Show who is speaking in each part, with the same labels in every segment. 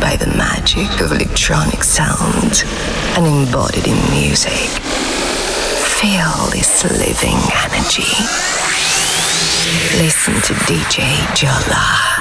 Speaker 1: by the magic of electronic sound and embodied in music. Feel this living energy. Listen to DJ Jola.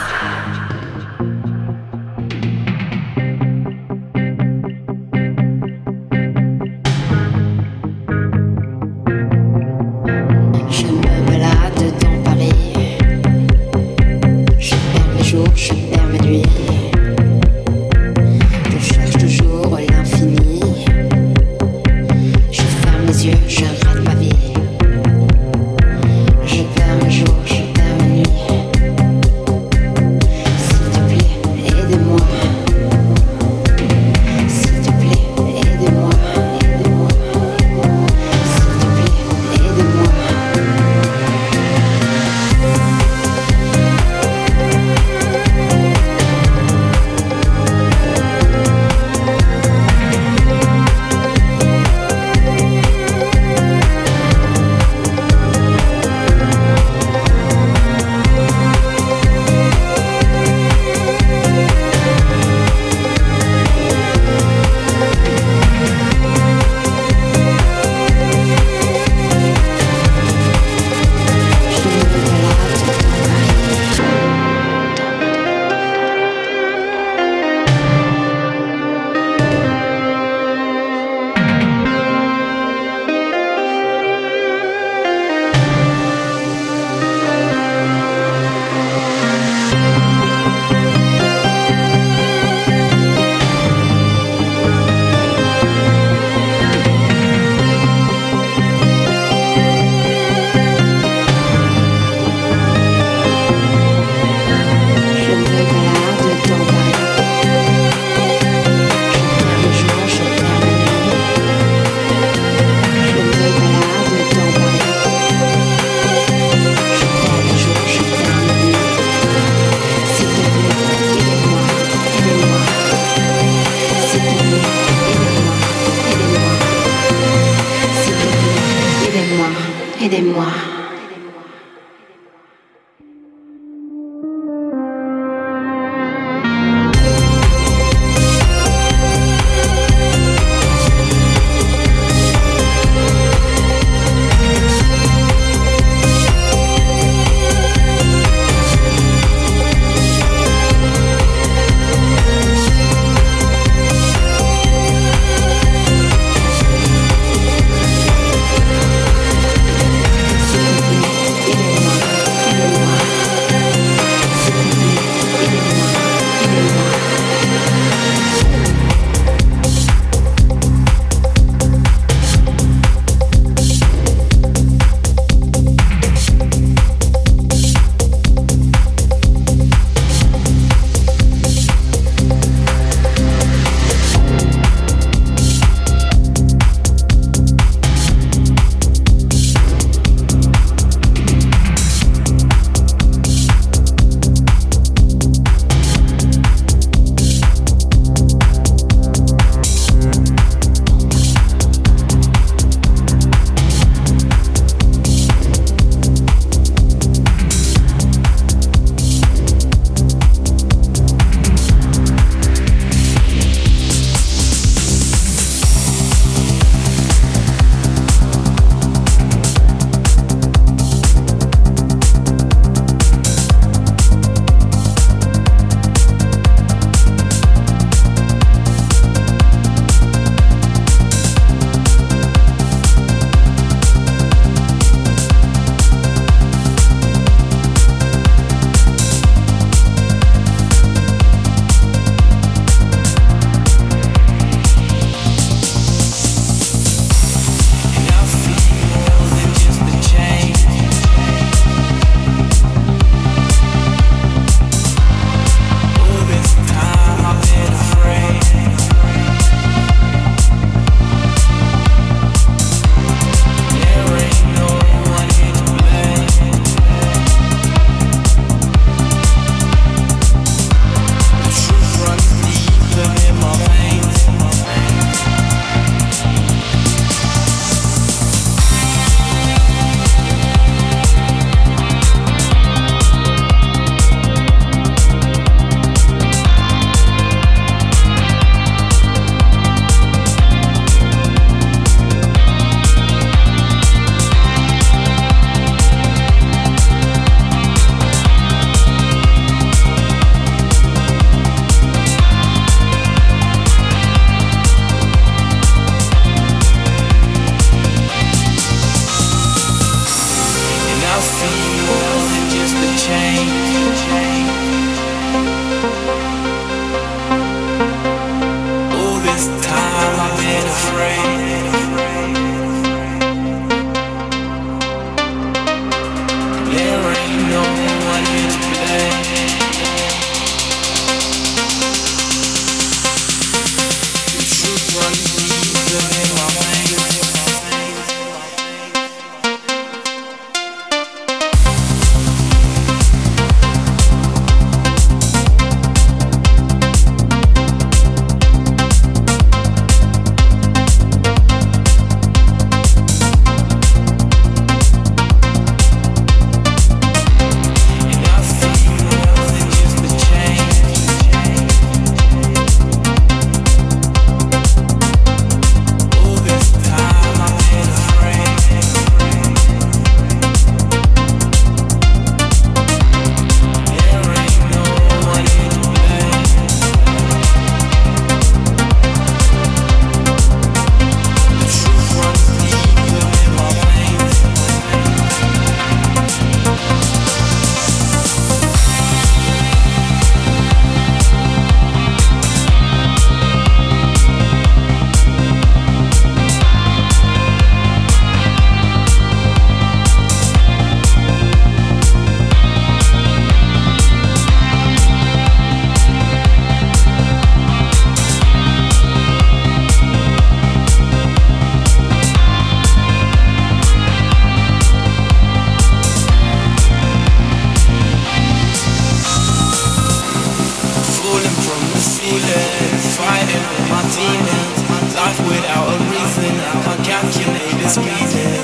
Speaker 2: without a reason. I calculate this speeding.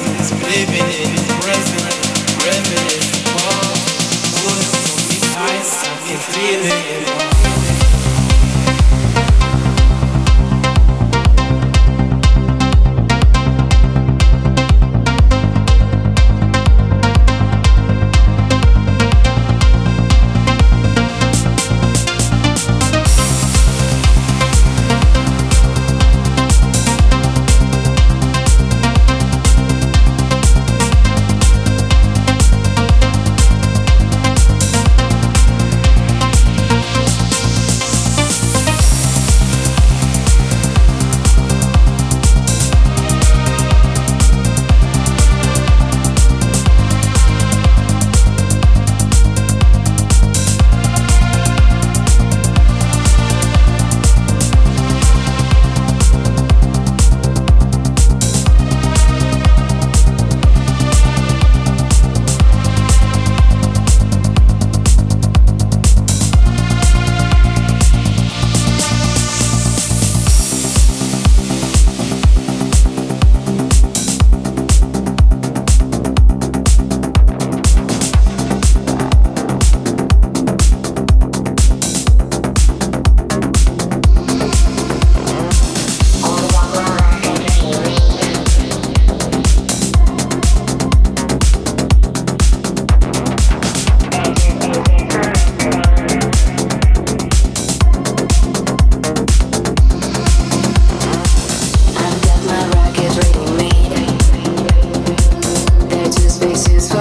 Speaker 3: spaces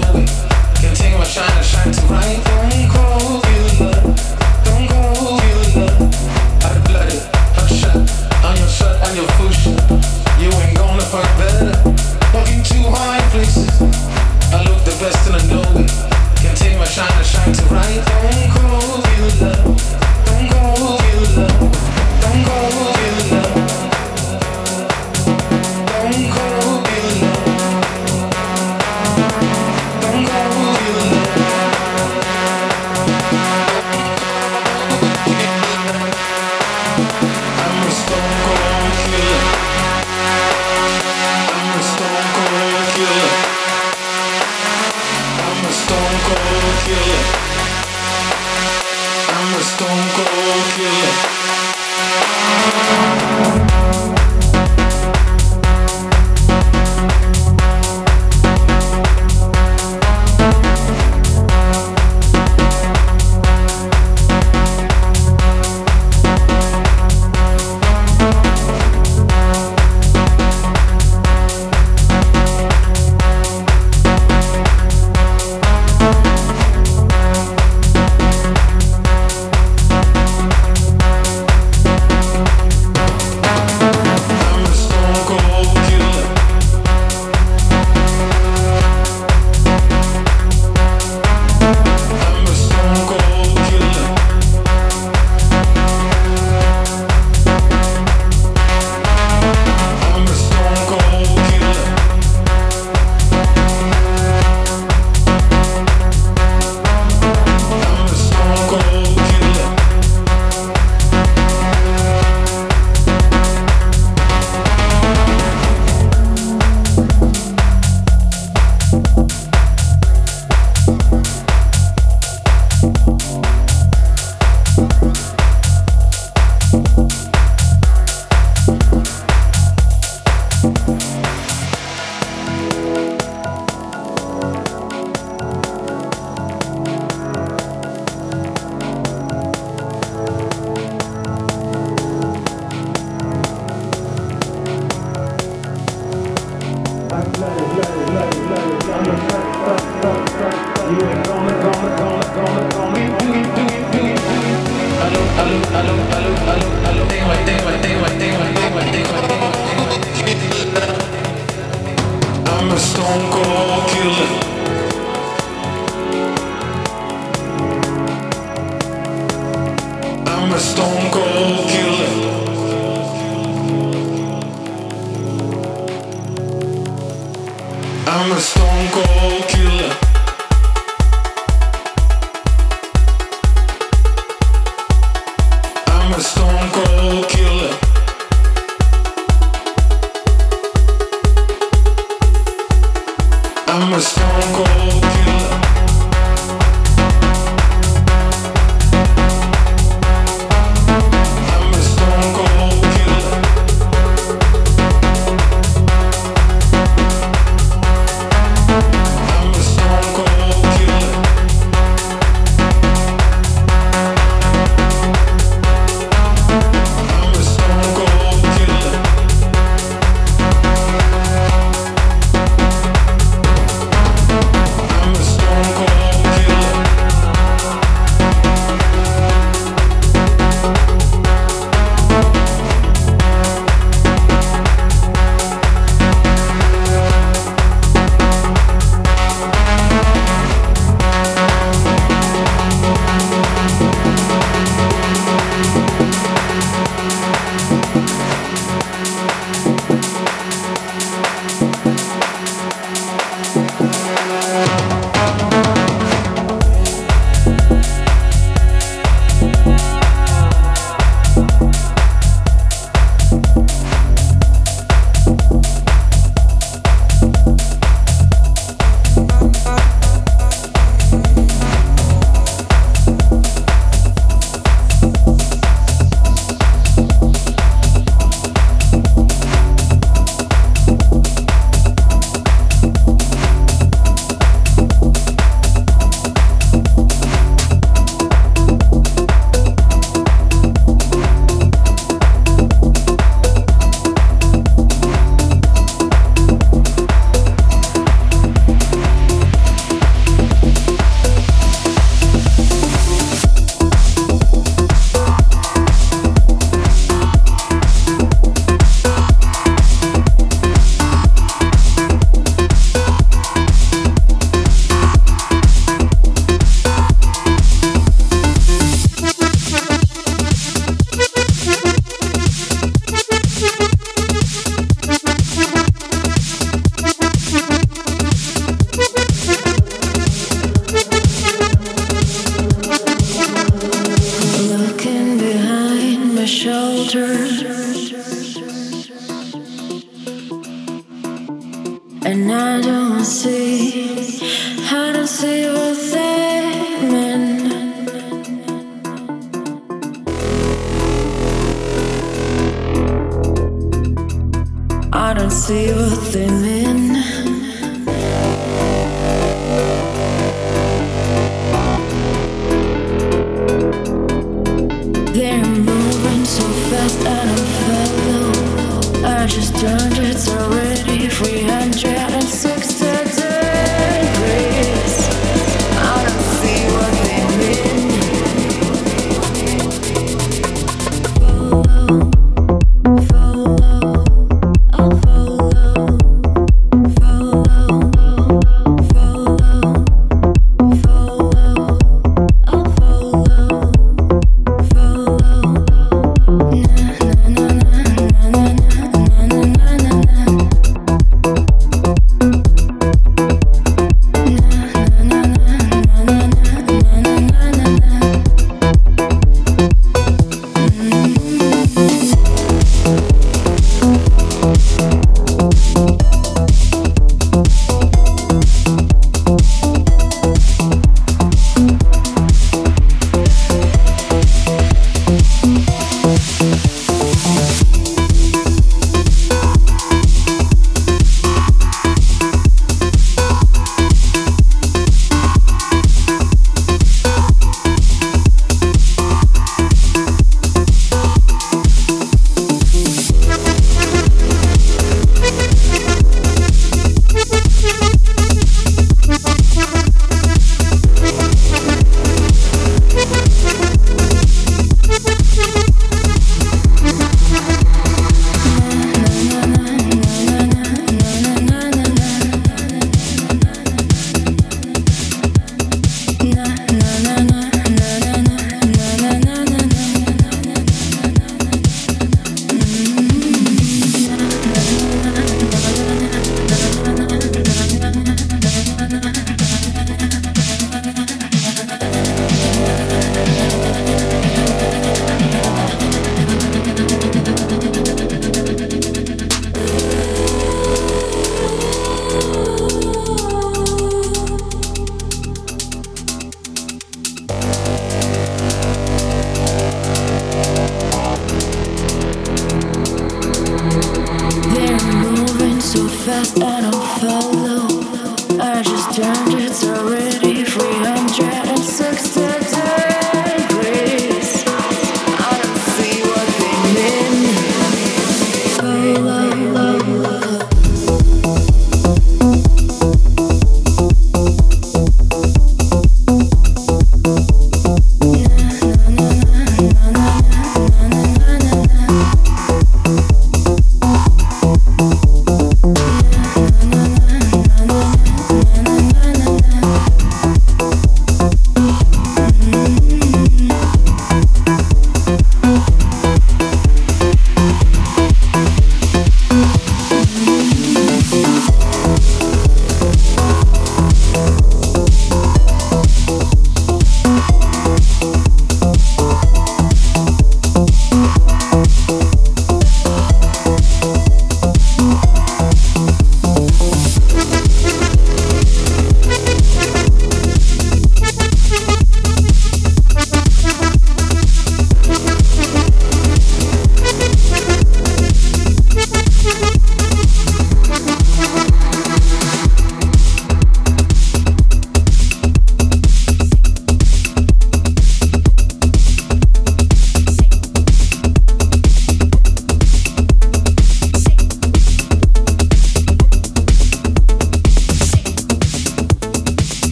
Speaker 4: love. Continue my shine and shine to write bright, Call you love.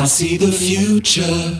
Speaker 5: I see the future.